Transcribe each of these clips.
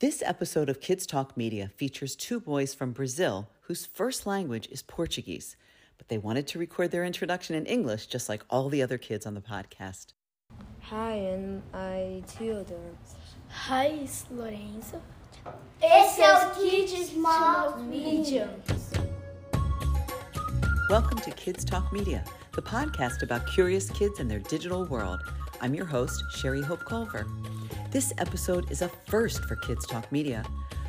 This episode of Kids Talk Media features two boys from Brazil whose first language is Portuguese, but they wanted to record their introduction in English just like all the other kids on the podcast. Hi, and I Theodore. Hi, it's Lorenzo. Esse é o Kids Talk Media. Welcome to Kids Talk Media, the podcast about curious kids and their digital world. I'm your host, Sherry Hope Culver. This episode is a first for Kids Talk Media.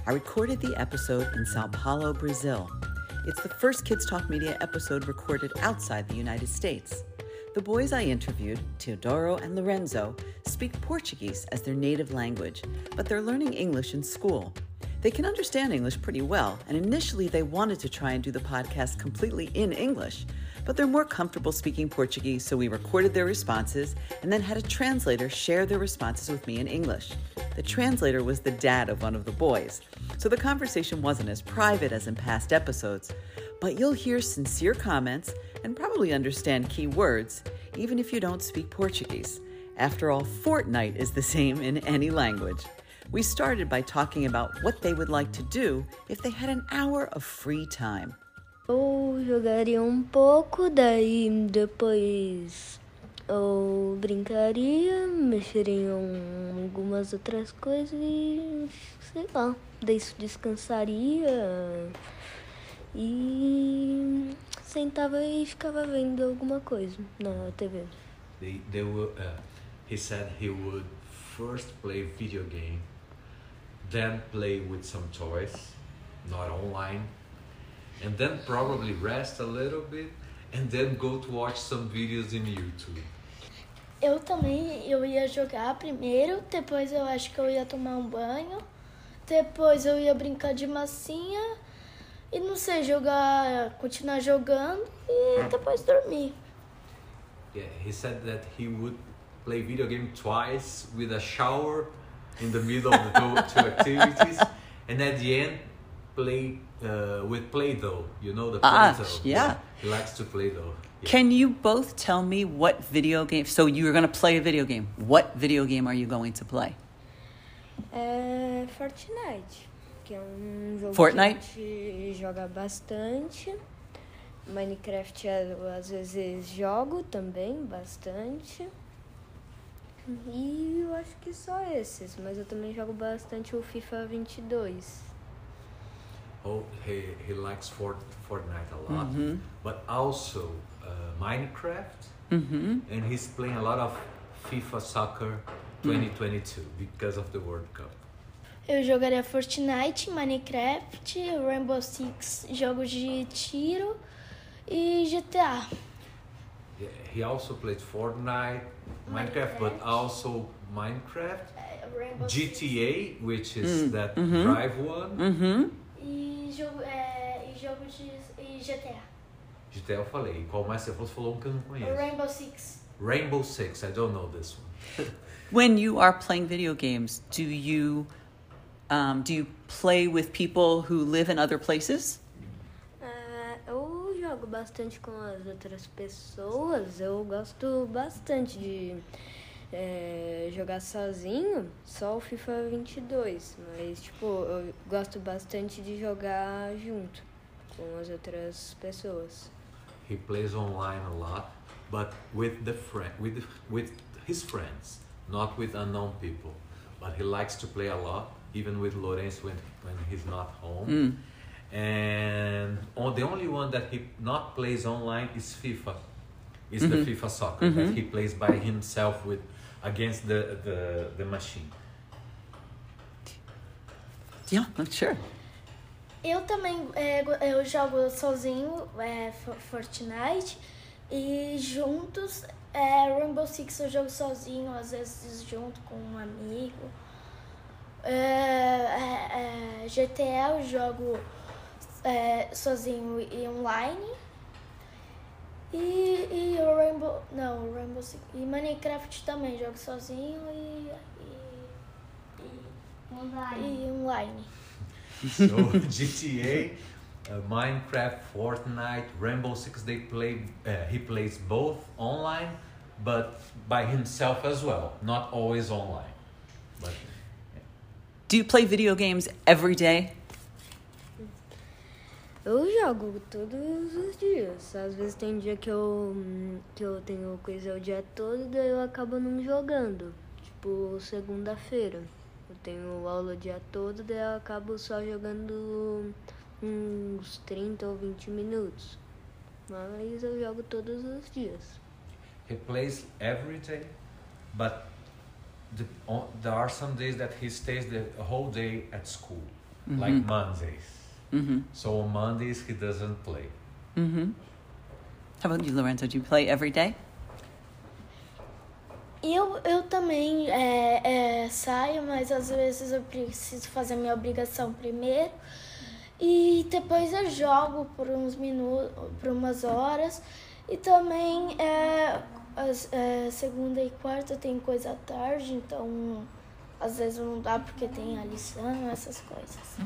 I recorded the episode in Sao Paulo, Brazil. It's the first Kids Talk Media episode recorded outside the United States. The boys I interviewed, Teodoro and Lorenzo, speak Portuguese as their native language, but they're learning English in school. They can understand English pretty well, and initially they wanted to try and do the podcast completely in English, but they're more comfortable speaking Portuguese, so we recorded their responses and then had a translator share their responses with me in English. The translator was the dad of one of the boys, so the conversation wasn't as private as in past episodes, but you'll hear sincere comments and probably understand key words, even if you don't speak Portuguese. After all, Fortnite is the same in any language. We started by talking about what they would like to do if they had an hour of free time. Eu jogaria um pouco, daí depois eu brincaria, mexeria em algumas outras coisas e sei lá, daí descansaria e sentava e ficava vendo alguma coisa na TV. They, they will, uh, he said he would first play video game, then play with some toys, not online, and then probably rest a little bit, and then go to watch some videos in YouTube. Eu também, eu ia jogar primeiro, depois eu acho que eu ia tomar um banho, depois eu ia brincar de massinha e não sei, jogar, continuar jogando e depois dormir. Yeah, he said that he would play video game twice with a shower in the middle of the two, activities, and at the end play uh, with Play-Doh. You know the Ah, Play-Doh. yeah. he likes to Play-Doh. Yeah. Can you both tell me what video game? So you're going to play a video game. What video game are you going to play? É Fortnite, que é um jogo Fortnite? que a gente joga bastante. Minecraft é, às vezes jogo também bastante. E eu acho que só esses, mas eu também jogo bastante o FIFA 22. Oh, he, he likes Fort, Fortnite a lot, Mhm. but also uh, Minecraft, Mm-hmm. and he's playing a lot of FIFA Soccer 2022 because of the World Cup. Eu jogaria Fortnite, Minecraft, Rainbow Six, jogos de tiro e GTA. Yeah, he also played Fortnite, Minecraft, but also Minecraft, É, Rainbow GTA, which is Mm, that mhm. Drive one. E jogo, é, e jogo de e GTA. GTA eu falei. E qual mais você falou? Você falou um que eu não conheço. Rainbow Six. Rainbow Six, I don't know this one. When you are playing video games, do you um, do you play with people who live in other places? Eu jogo bastante com as outras pessoas. Eu gosto bastante de é, jogar sozinho, só o FIFA 22. Mas, tipo, eu gosto bastante de jogar junto com as outras pessoas. He plays online a lot, but with the friend, with the, with his friends, not with unknown people. But he likes to play a lot, even with Lorenzo when when he's not home. Mm. And on, the only one that he not plays online is FIFA. Is the Mhm. FIFA soccer Mhm. that he plays by himself with against the the, the machine. Yeah, sure. Eu também é, eu jogo sozinho é, Fo- Fortnite e juntos é, Rainbow Six eu jogo sozinho, às vezes junto com um amigo. É, é, é, GTA eu jogo é, sozinho e online. E, e o Rainbow. Não, o Rainbow Six. E Minecraft também jogo sozinho e, e, e, e online. So GTA, uh, Minecraft, Fortnite, Rainbow Six, they play. Uh, he plays both online, but by himself as well. Not always online. But Do you play video games every day? Eu jogo todos os dias. Às vezes tem dia que eu, que eu tenho coisa o dia todo, daí eu acabo não jogando. Tipo, segunda-feira. Eu tenho aula o dia todo, daí eu acabo só jogando uns 30 ou 20 minutos. Mas eu jogo todos os dias. He plays every day, but the, on, there are some days that he stays the whole day at school, like Mondays. Mm-hmm. So on Mondays he doesn't play. Mm-hmm. How about you, Lorenzo? Do you play every day? Eu, eu também é, é, saio, mas às vezes eu preciso fazer minha obrigação primeiro. E depois eu jogo por uns minutos, por umas horas. E também é, as, é, segunda e quarta tem coisa à tarde, então às vezes não dá porque tem a lição, essas coisas.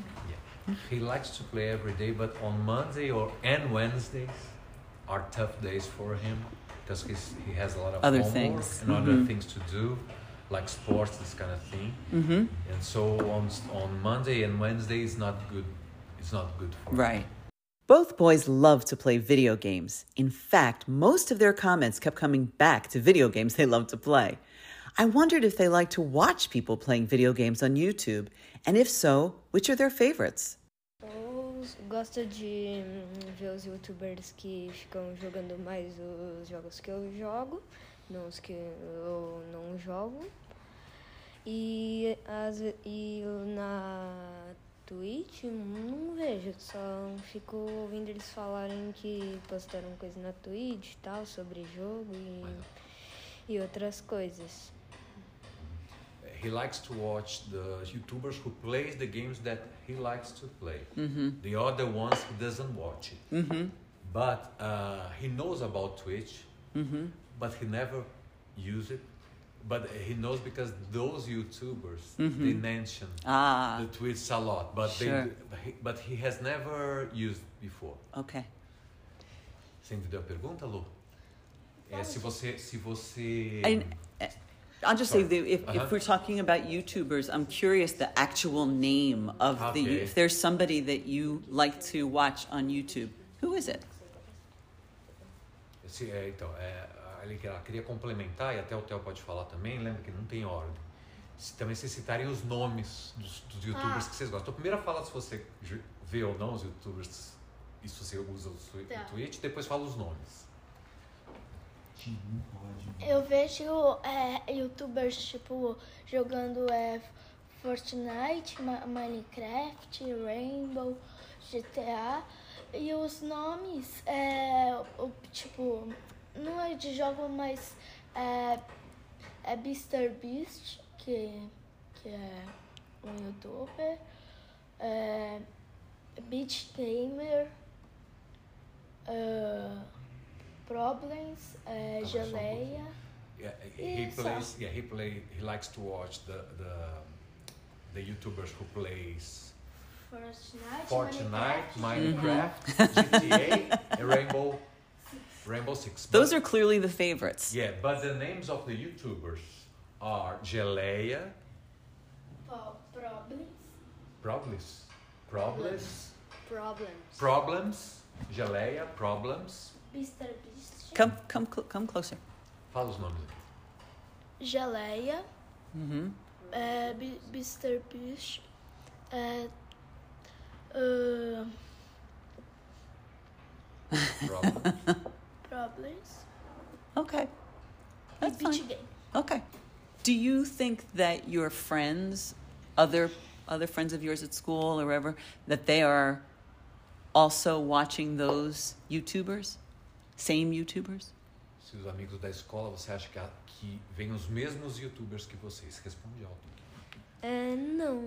He likes to play every day, but on Monday or and Wednesdays are tough days for him because he has a lot of Other things. and other Mhm. things to do, like sports, this kind of thing. Mm-hmm. And so on on Monday and Wednesday is not good. It's not good for him. Right. Both boys love to play video games. In fact, most of their comments kept coming back to video games they love to play. I wondered if they like to watch people playing video games on YouTube, and if so, which are their favorites? Eu gosto de hum, ver os youtubers que ficam jogando mais os jogos que eu jogo, não os que eu não jogo. E, as, e na Twitch não vejo, só fico ouvindo eles falarem que postaram coisa na Twitch e tal, sobre jogo e, e outras coisas. He likes to watch the YouTubers who plays the games that he likes to play. The other ones he doesn't watch it. Mm-hmm. But uh, he knows about Twitch, Mm-hmm. but he never use it. But he knows because those YouTubers they mention Ah, the Twitch a lot, but Sure. they but he, has never used before. okay. Você entendeu a pergunta, Lu? É, se você se você And uh, I'll just say Sorry. that if, Uh-huh. if we're talking about YouTubers, I'm curious the actual name of the Okay. if there's somebody that you like to watch on YouTube. Who is it? Se, é, então, é, ela queria complementar, e até o Theo pode falar também, lembra que não tem ordem. Se, também vocês citarem os nomes dos, dos youtubers Ah. que vocês gostam. Então, primeiro fala se você vê ou não os youtubers, e se você usa o, Tá. o Twitch, depois fala os nomes. Eu vejo é, youtubers tipo jogando é, Fortnite, Ma- Minecraft, Rainbow, GTA e os nomes é o, tipo não é de jogo, mas é, é Mr. Beast que, que é um youtuber, é, Beach Gamer, é, Problems, é, Tá, mas só um Geleia. Yeah, he Isso. plays. Yeah, he play. He likes to watch the the the YouTubers who plays Fortnite, Fortnite, Minecraft, Minecraft, GTA, and Rainbow Rainbow Six. Those But- are clearly the favorites. Yeah, but the names of the YouTubers are Geleia, Po- Problems, Problems, Problems, Problems. Problems, Geleia, Problems. Mr. Beast, Come, come, cl- come closer. Fala os nomes. Geleia, Mm-hmm. é, Bi- Mr. Beast, é, uh, Problems. Problems Okay, that's Beach fine. Game. Okay. Do you think that your friends, other other friends of yours at school or wherever, that they are also watching those YouTubers, same YouTubers? Se os amigos da escola, você acha que, que vem os mesmos YouTubers que vocês? Responde alto. É, não,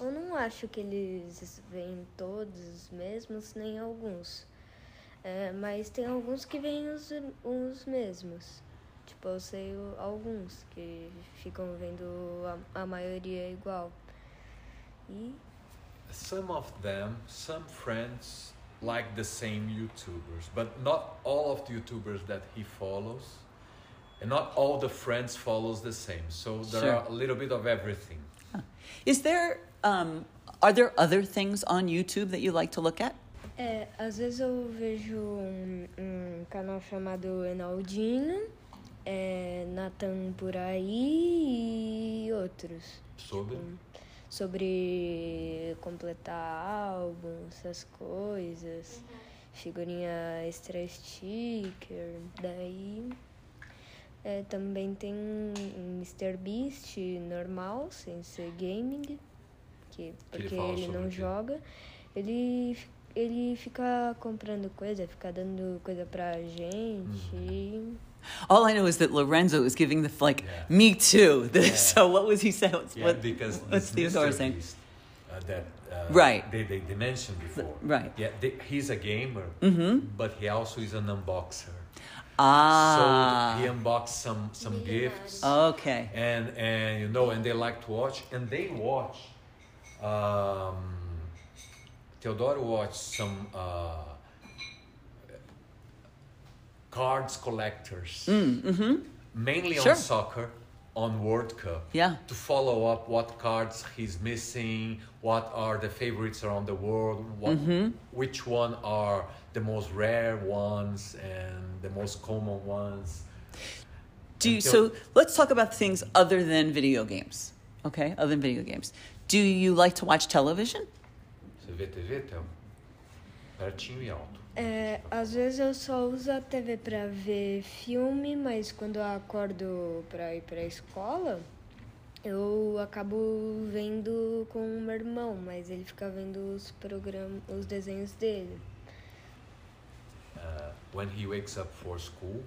eu não acho que eles veem todos os mesmos, nem alguns. É, mas tem alguns que veem os, os mesmos. Tipo, eu sei alguns que ficam vendo a, a maioria igual. E Some of them, some friends like the same YouTubers, but not all of the YouTubers that he follows, and not all the friends follows the same. So there Sure. are a little bit of everything. Is there um, are there other things on YouTube that you like to look at? É, às vezes eu vejo um, um canal chamado Enaldinho, é, Nathan por aí e outros. Sobre? Sobre completar álbum, essas coisas. Figurinha extra sticker. Daí é, também tem Mr. Beast normal, sem ser gaming, que, porque ele sobre não joga. Ele, ele fica comprando coisa, fica dando coisa pra gente. All I know is that Lorenzo is giving the like Yeah. me too. Yeah. So what was he saying? What's, Yeah, what, because what's Theodore saying? Uh, that uh, Right. they, they, they mentioned before. right. Yeah, they, he's a gamer, but he also is an unboxer. Ah, So he unboxed some some gifts, okay. and and you know, and they like to watch, and they watch. Um, Theodore watched some uh, cards collectors, mainly Mm, Sure. on soccer, on World Cup. Yeah. To follow up what cards he's missing, what are the favorites around the world, what, Mm-hmm. which one are the most rare ones and the most common ones. Do you, Until- so let's talk about things other than video games. Okay, other than video games. Do you like to watch television? Você vê TV, Théo? Pertinho e alto. É, às vezes eu só uso a TV pra ver filme, mas quando eu acordo pra ir pra escola, eu acabo vendo com o meu irmão, mas ele fica vendo os programas, os desenhos dele. Uh, when he wakes up for school,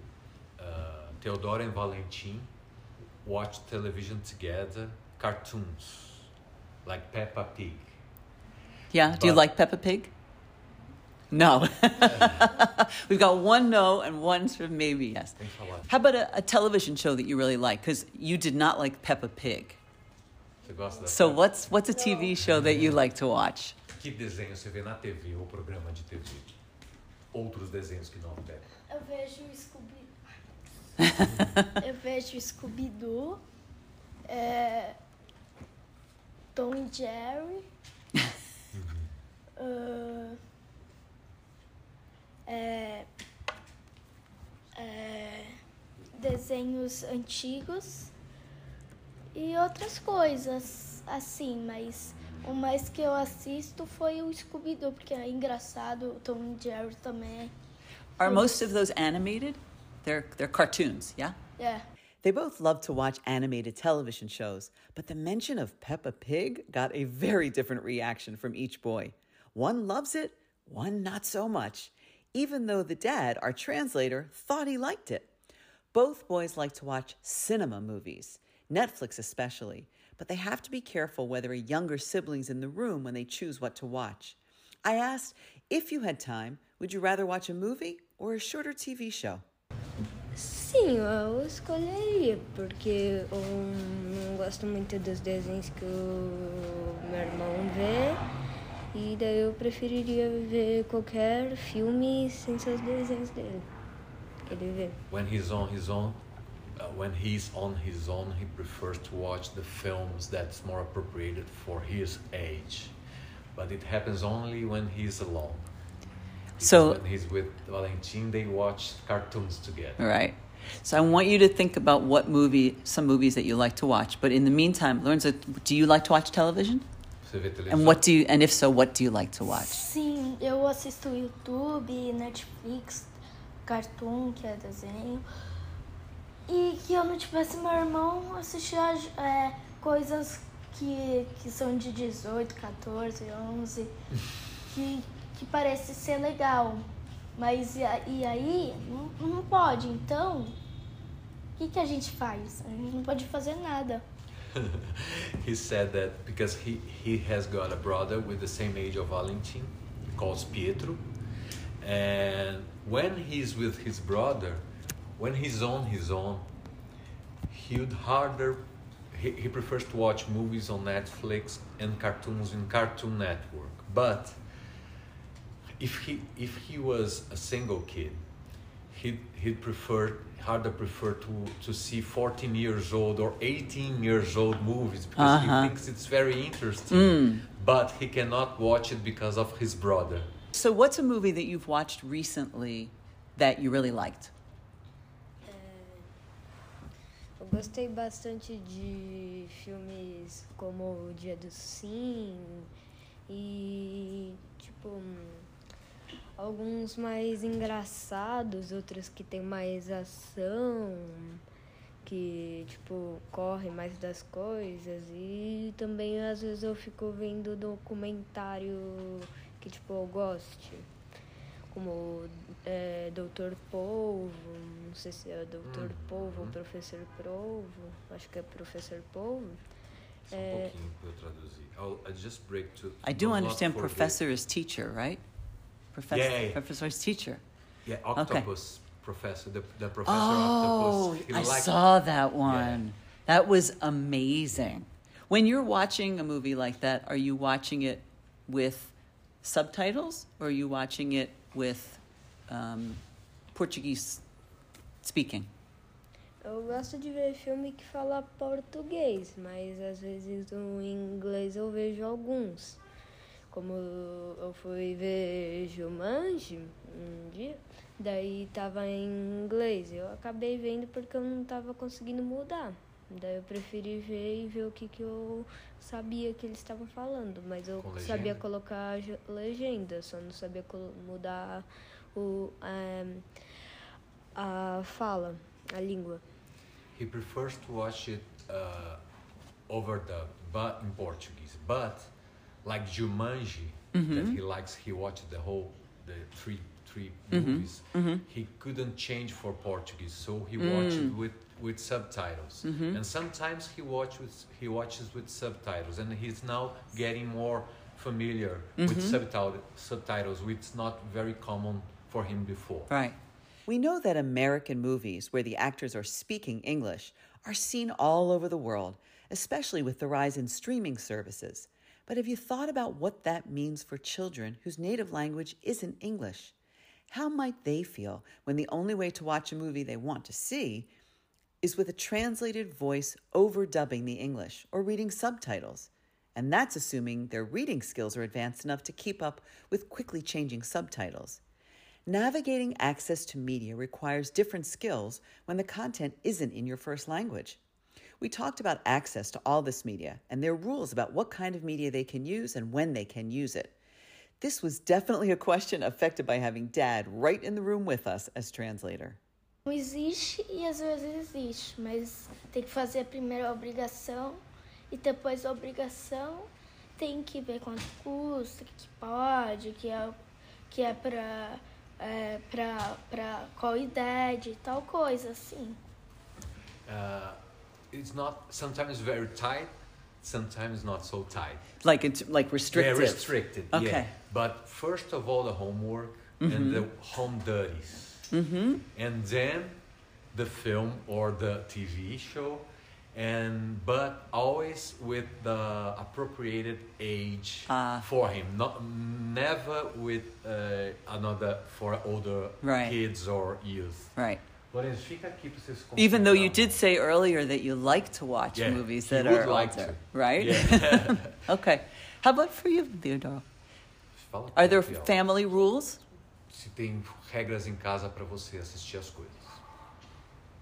uh, Theodore and Valentin watch television together, cartoons like Peppa Pig. Yeah. Do you But- like Peppa Pig? No. We've got one no and one sort of maybe yes. Tem que falar. How about a, a television show that you really like? Because you did not like Peppa Pig. Você gosta So what's what's a TV show that you like to watch? Que desenho você vê na TV ou programa de TV? Outros desenhos que não a Peppa. Eu vejo Scooby. eu vejo Scooby-Doo, é, Tom e Jerry, ah, é, é, desenhos antigos e outras coisas assim, mas o mais que eu assisto foi o Scooby-Doo, porque é engraçado, o Tom e Jerry também. Are most of those animated? They're they're cartoons, yeah? É. They both love to watch animated television shows, but the mention of Peppa Pig got a very different reaction from each boy. One loves it, one not so much, even though the dad, our translator, thought he liked it. Both boys like to watch cinema movies, Netflix especially, but they have to be careful whether a younger sibling's in the room when they choose what to watch. I asked, if you had time, would you rather watch a movie or a shorter TV show? Sim, eu escolheria, porque eu não gosto muito dos desenhos que o meu irmão vê. E daí eu preferiria ver qualquer filme sem seus desenhos dele. Que ele vê. When he's on his own, uh, when he's on his own, he prefers to watch the films that's more appropriated for his age. But it happens only when he's alone. Because So- when he's with Valentin, they watch cartoons together. All right. So I want you to think about what movie, some movies that you like to watch. But in the meantime, Lorenzo, do you like to watch television? Você vê televisão? And what do you, and if so, what do you like to watch? Sim, eu assisto YouTube, Netflix, Cartoon, que é desenho. E que eu não tivesse meu irmão, eu assistia é, coisas que, que são de 18, 14, 11, que, que parece ser legal. Mas e, e aí, não, não pode. Então, o que, que a gente faz? A gente não pode fazer nada. he said that because he, he has got a brother with the same age of Valentin, called Pietro. And when he's with his brother, when he's on his own, he would harder, he, he prefers to watch movies on Netflix and cartoons in Cartoon Network. But if he, if he was a single kid, he he'd prefer harder prefer to to see 14 years old or 18 years old movies because Uh-huh. he thinks it's very interesting, but he cannot watch it because of his brother. So, what's a movie that you've watched recently that you really liked? Eu gostei bastante de filmes como O Dia do Sim e, tipo, hum, alguns mais engraçados, outros que tem mais ação, que, tipo, corre mais das coisas e também às vezes eu fico vendo documentário que, tipo, eu goste. Como é, Doutor Polvo, não sei se é Doutor Polvo ou Professor Polvo, acho que é Professor Polvo. Só um É, pouquinho para eu traduzir. I'll, I'll just break to. I do understand professor is teacher, right? Professor, Yeah, yeah. professor is teacher. Yeah, octopus professor, the, the professor Oh, octopus. He I liked- saw that one. That was amazing. When you're watching a movie like that, are you watching it with subtitles or are you watching it with um, Portuguese speaking? Eu gosto de ver filme que fala português, mas às vezes no inglês eu vejo alguns. Como eu fui ver Jumanji um dia, daí tava em inglês. Eu acabei vendo porque eu não tava conseguindo mudar. Daí eu preferi ver e ver o que, que eu sabia que eles estavam falando. Mas eu sabia colocar legenda, só não sabia mudar o, eh, a fala, a língua. He prefers to watch it uh, overdubbed, but in Portuguese. But like Jumanji, that mm-hmm. he likes, he watched the whole the three three mm-hmm. movies. Mm-hmm. He couldn't change for Portuguese, so he mm. watched it with with subtitles. And sometimes he watches he watches with subtitles, and he's now getting more familiar with subtitle, subtitles, which is not very common for him before. Right. We know that American movies where the actors are speaking English are seen all over the world, especially with the rise in streaming services. But have you thought about what that means for children whose native language isn't English? How might they feel when the only way to watch a movie they want to see is with a translated voice overdubbing the English or reading subtitles? And that's assuming their reading skills are advanced enough to keep up with quickly changing subtitles. Navigating access to media requires different skills when the content isn't in your first language. We talked about access to all this media and their rules about what kind of media they can use and when they can use it. This was definitely a question affected by having dad right in the room with us as translator. Não existe e às vezes existe, mas tem que fazer primeiro a obrigação e depois a obrigação tem que ver quanto custa, que pode, que é, que é pra, é, pra, pra qual idade, tal coisa, assim. uh, it's not sometimes very tight, sometimes not so tight. Like it's like restrictive. Very restricted. Okay. Yeah. But first of all, the homework and the home duties, mm-hmm. and then the film or the TV show, and but always with the appropriated age Ah. for him. Not never with uh, another for older Right. kids or youth. Right. Fica aqui pra vocês Even though you did say earlier that you like to watch Yeah, movies that would are like older, to. right? Yeah. okay. How about for you, Theodore? Are there family rules? Se tem regras em casa pra você assistir as coisas.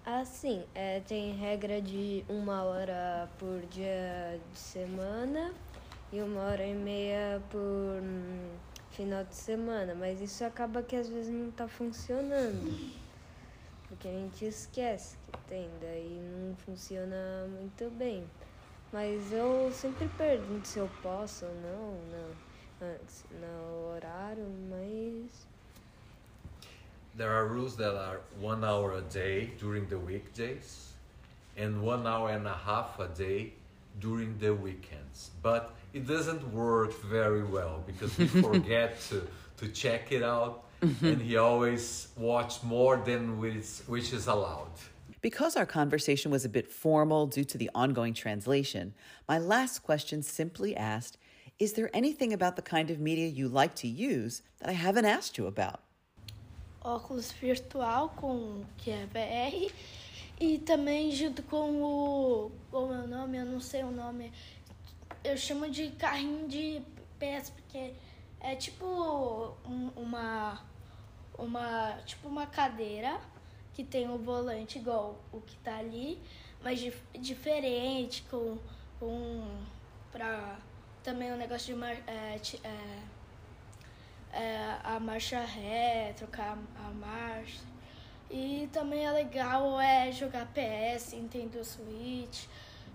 Assim, é, tem regra de uma hora por dia de semana e uma hora e meia por hum, final de semana, mas isso acaba que às vezes não tá funcionando. Porque a gente esquece que tem, daí não funciona muito bem. Mas eu sempre pergunto se eu posso ou não, no, antes, no horário, mas There are rules that are one hour a day during the weekdays and one hour and a half a day during the weekends. But it doesn't work very well because we forget to, to check it out Mm-hmm. and he always watch more than which, which is allowed. Because our conversation was a bit formal due to the ongoing translation, my last question simply asked Is there anything about the kind of media you like to use that I haven't asked you about? óculos virtual com que é VR e também junto com o como é o nome, eu não sei o nome. Eu chamo de carrinho de pés porque é tipo um, uma uma tipo uma cadeira que tem um volante igual o que tá ali, mas dif diferente com com para também o um negócio de é, é, é, a marcha ré, trocar a marcha. E também é legal é jogar PS, Nintendo Switch,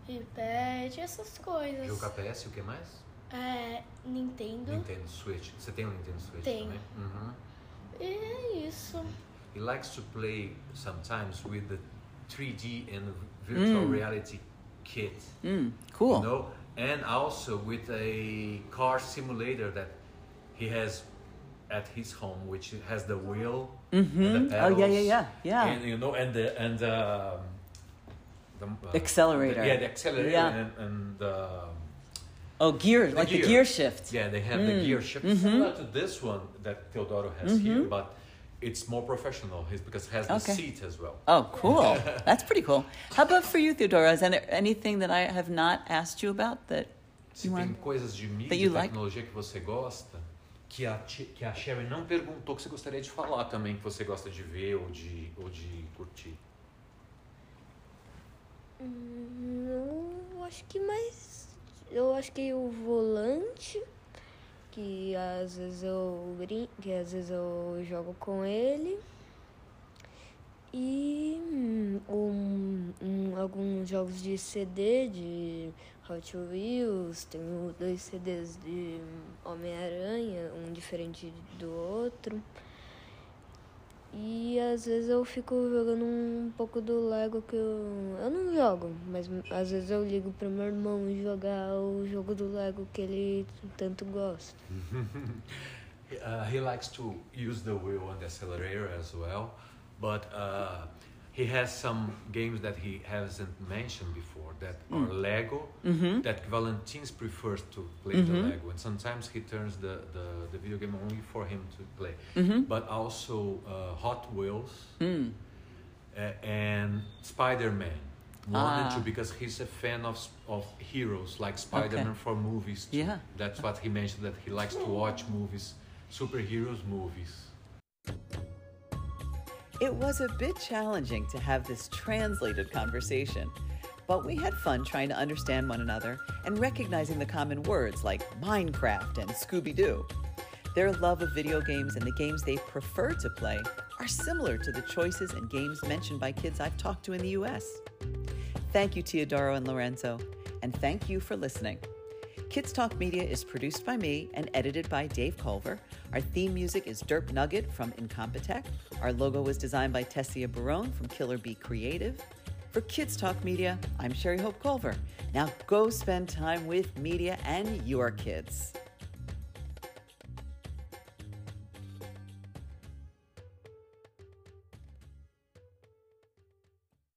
iPad, essas coisas. Jogar PS o que mais? É, Nintendo. Nintendo Switch. Você tem um Nintendo Switch Tenho. também? Uhum. E é isso. He likes to play sometimes with the 3D and virtual reality kit. Mm, cool. You know, and also with a car simulator that he has at his home, which has the wheel, and the Oh, yeah, yeah, yeah, yeah. and you know, and the and um, the uh, Accelerator. the- yeah, the accelerator Yeah. and, and uh, Oh, gear, like the gear shift. yeah, they have the Mm. gear shift Mm-hmm. similar to this one that Teodoro has here, but it's more professional. It's because it has the Okay. seat as well. Oh, cool. That's pretty cool. How about for you, Theodora? Is there anything that I have not asked you about that Se you tem want? coisas de mídia that e you like? tecnologia que você gosta, que a, Ti- que a Sherry não perguntou, que você gostaria de falar também, que você gosta de ver ou de, ou de curtir. Hum, acho que mais. Eu acho que o volante, que às vezes eu brin... que às vezes eu jogo com ele. E hum, um, um, alguns jogos de CD de Hot Wheels, tenho dois CDs de Homem-Aranha, um diferente do outro. E às vezes eu fico jogando um pouco do Lego que eu. Eu não jogo, mas às vezes eu ligo pro meu irmão jogar o jogo do Lego que ele tanto gosta. Uh, he likes to use the wheel and the accelerator as well, but uh, he has some games that he hasn't mentioned before that are Lego, that Valentins prefers to play the Lego, and sometimes he turns the, the, the video game only for him to play. But also uh, Hot Wheels Mm. uh, and Spider-Man. One Ah. two because he's a fan of of heroes like Spider-Man for movies. Too. Yeah. That's what he mentioned that he likes to watch movies, superheroes movies. It was a bit challenging to have this translated conversation, but we had fun trying to understand one another and recognizing the common words like Minecraft and Scooby Doo. Their love of video games and the games they prefer to play are similar to the choices and games mentioned by kids I've talked to in the US. Thank you, Teodoro and Lorenzo, and thank you for listening. Kids Talk Media is produced by me and edited by Dave Culver. Our theme music is Derp Nugget from Incompetech. Our logo was designed by Tessia Barone from Killer Bee Creative. For Kids Talk Media, I'm Sherry Hope Culver. Now go spend time with media and your kids.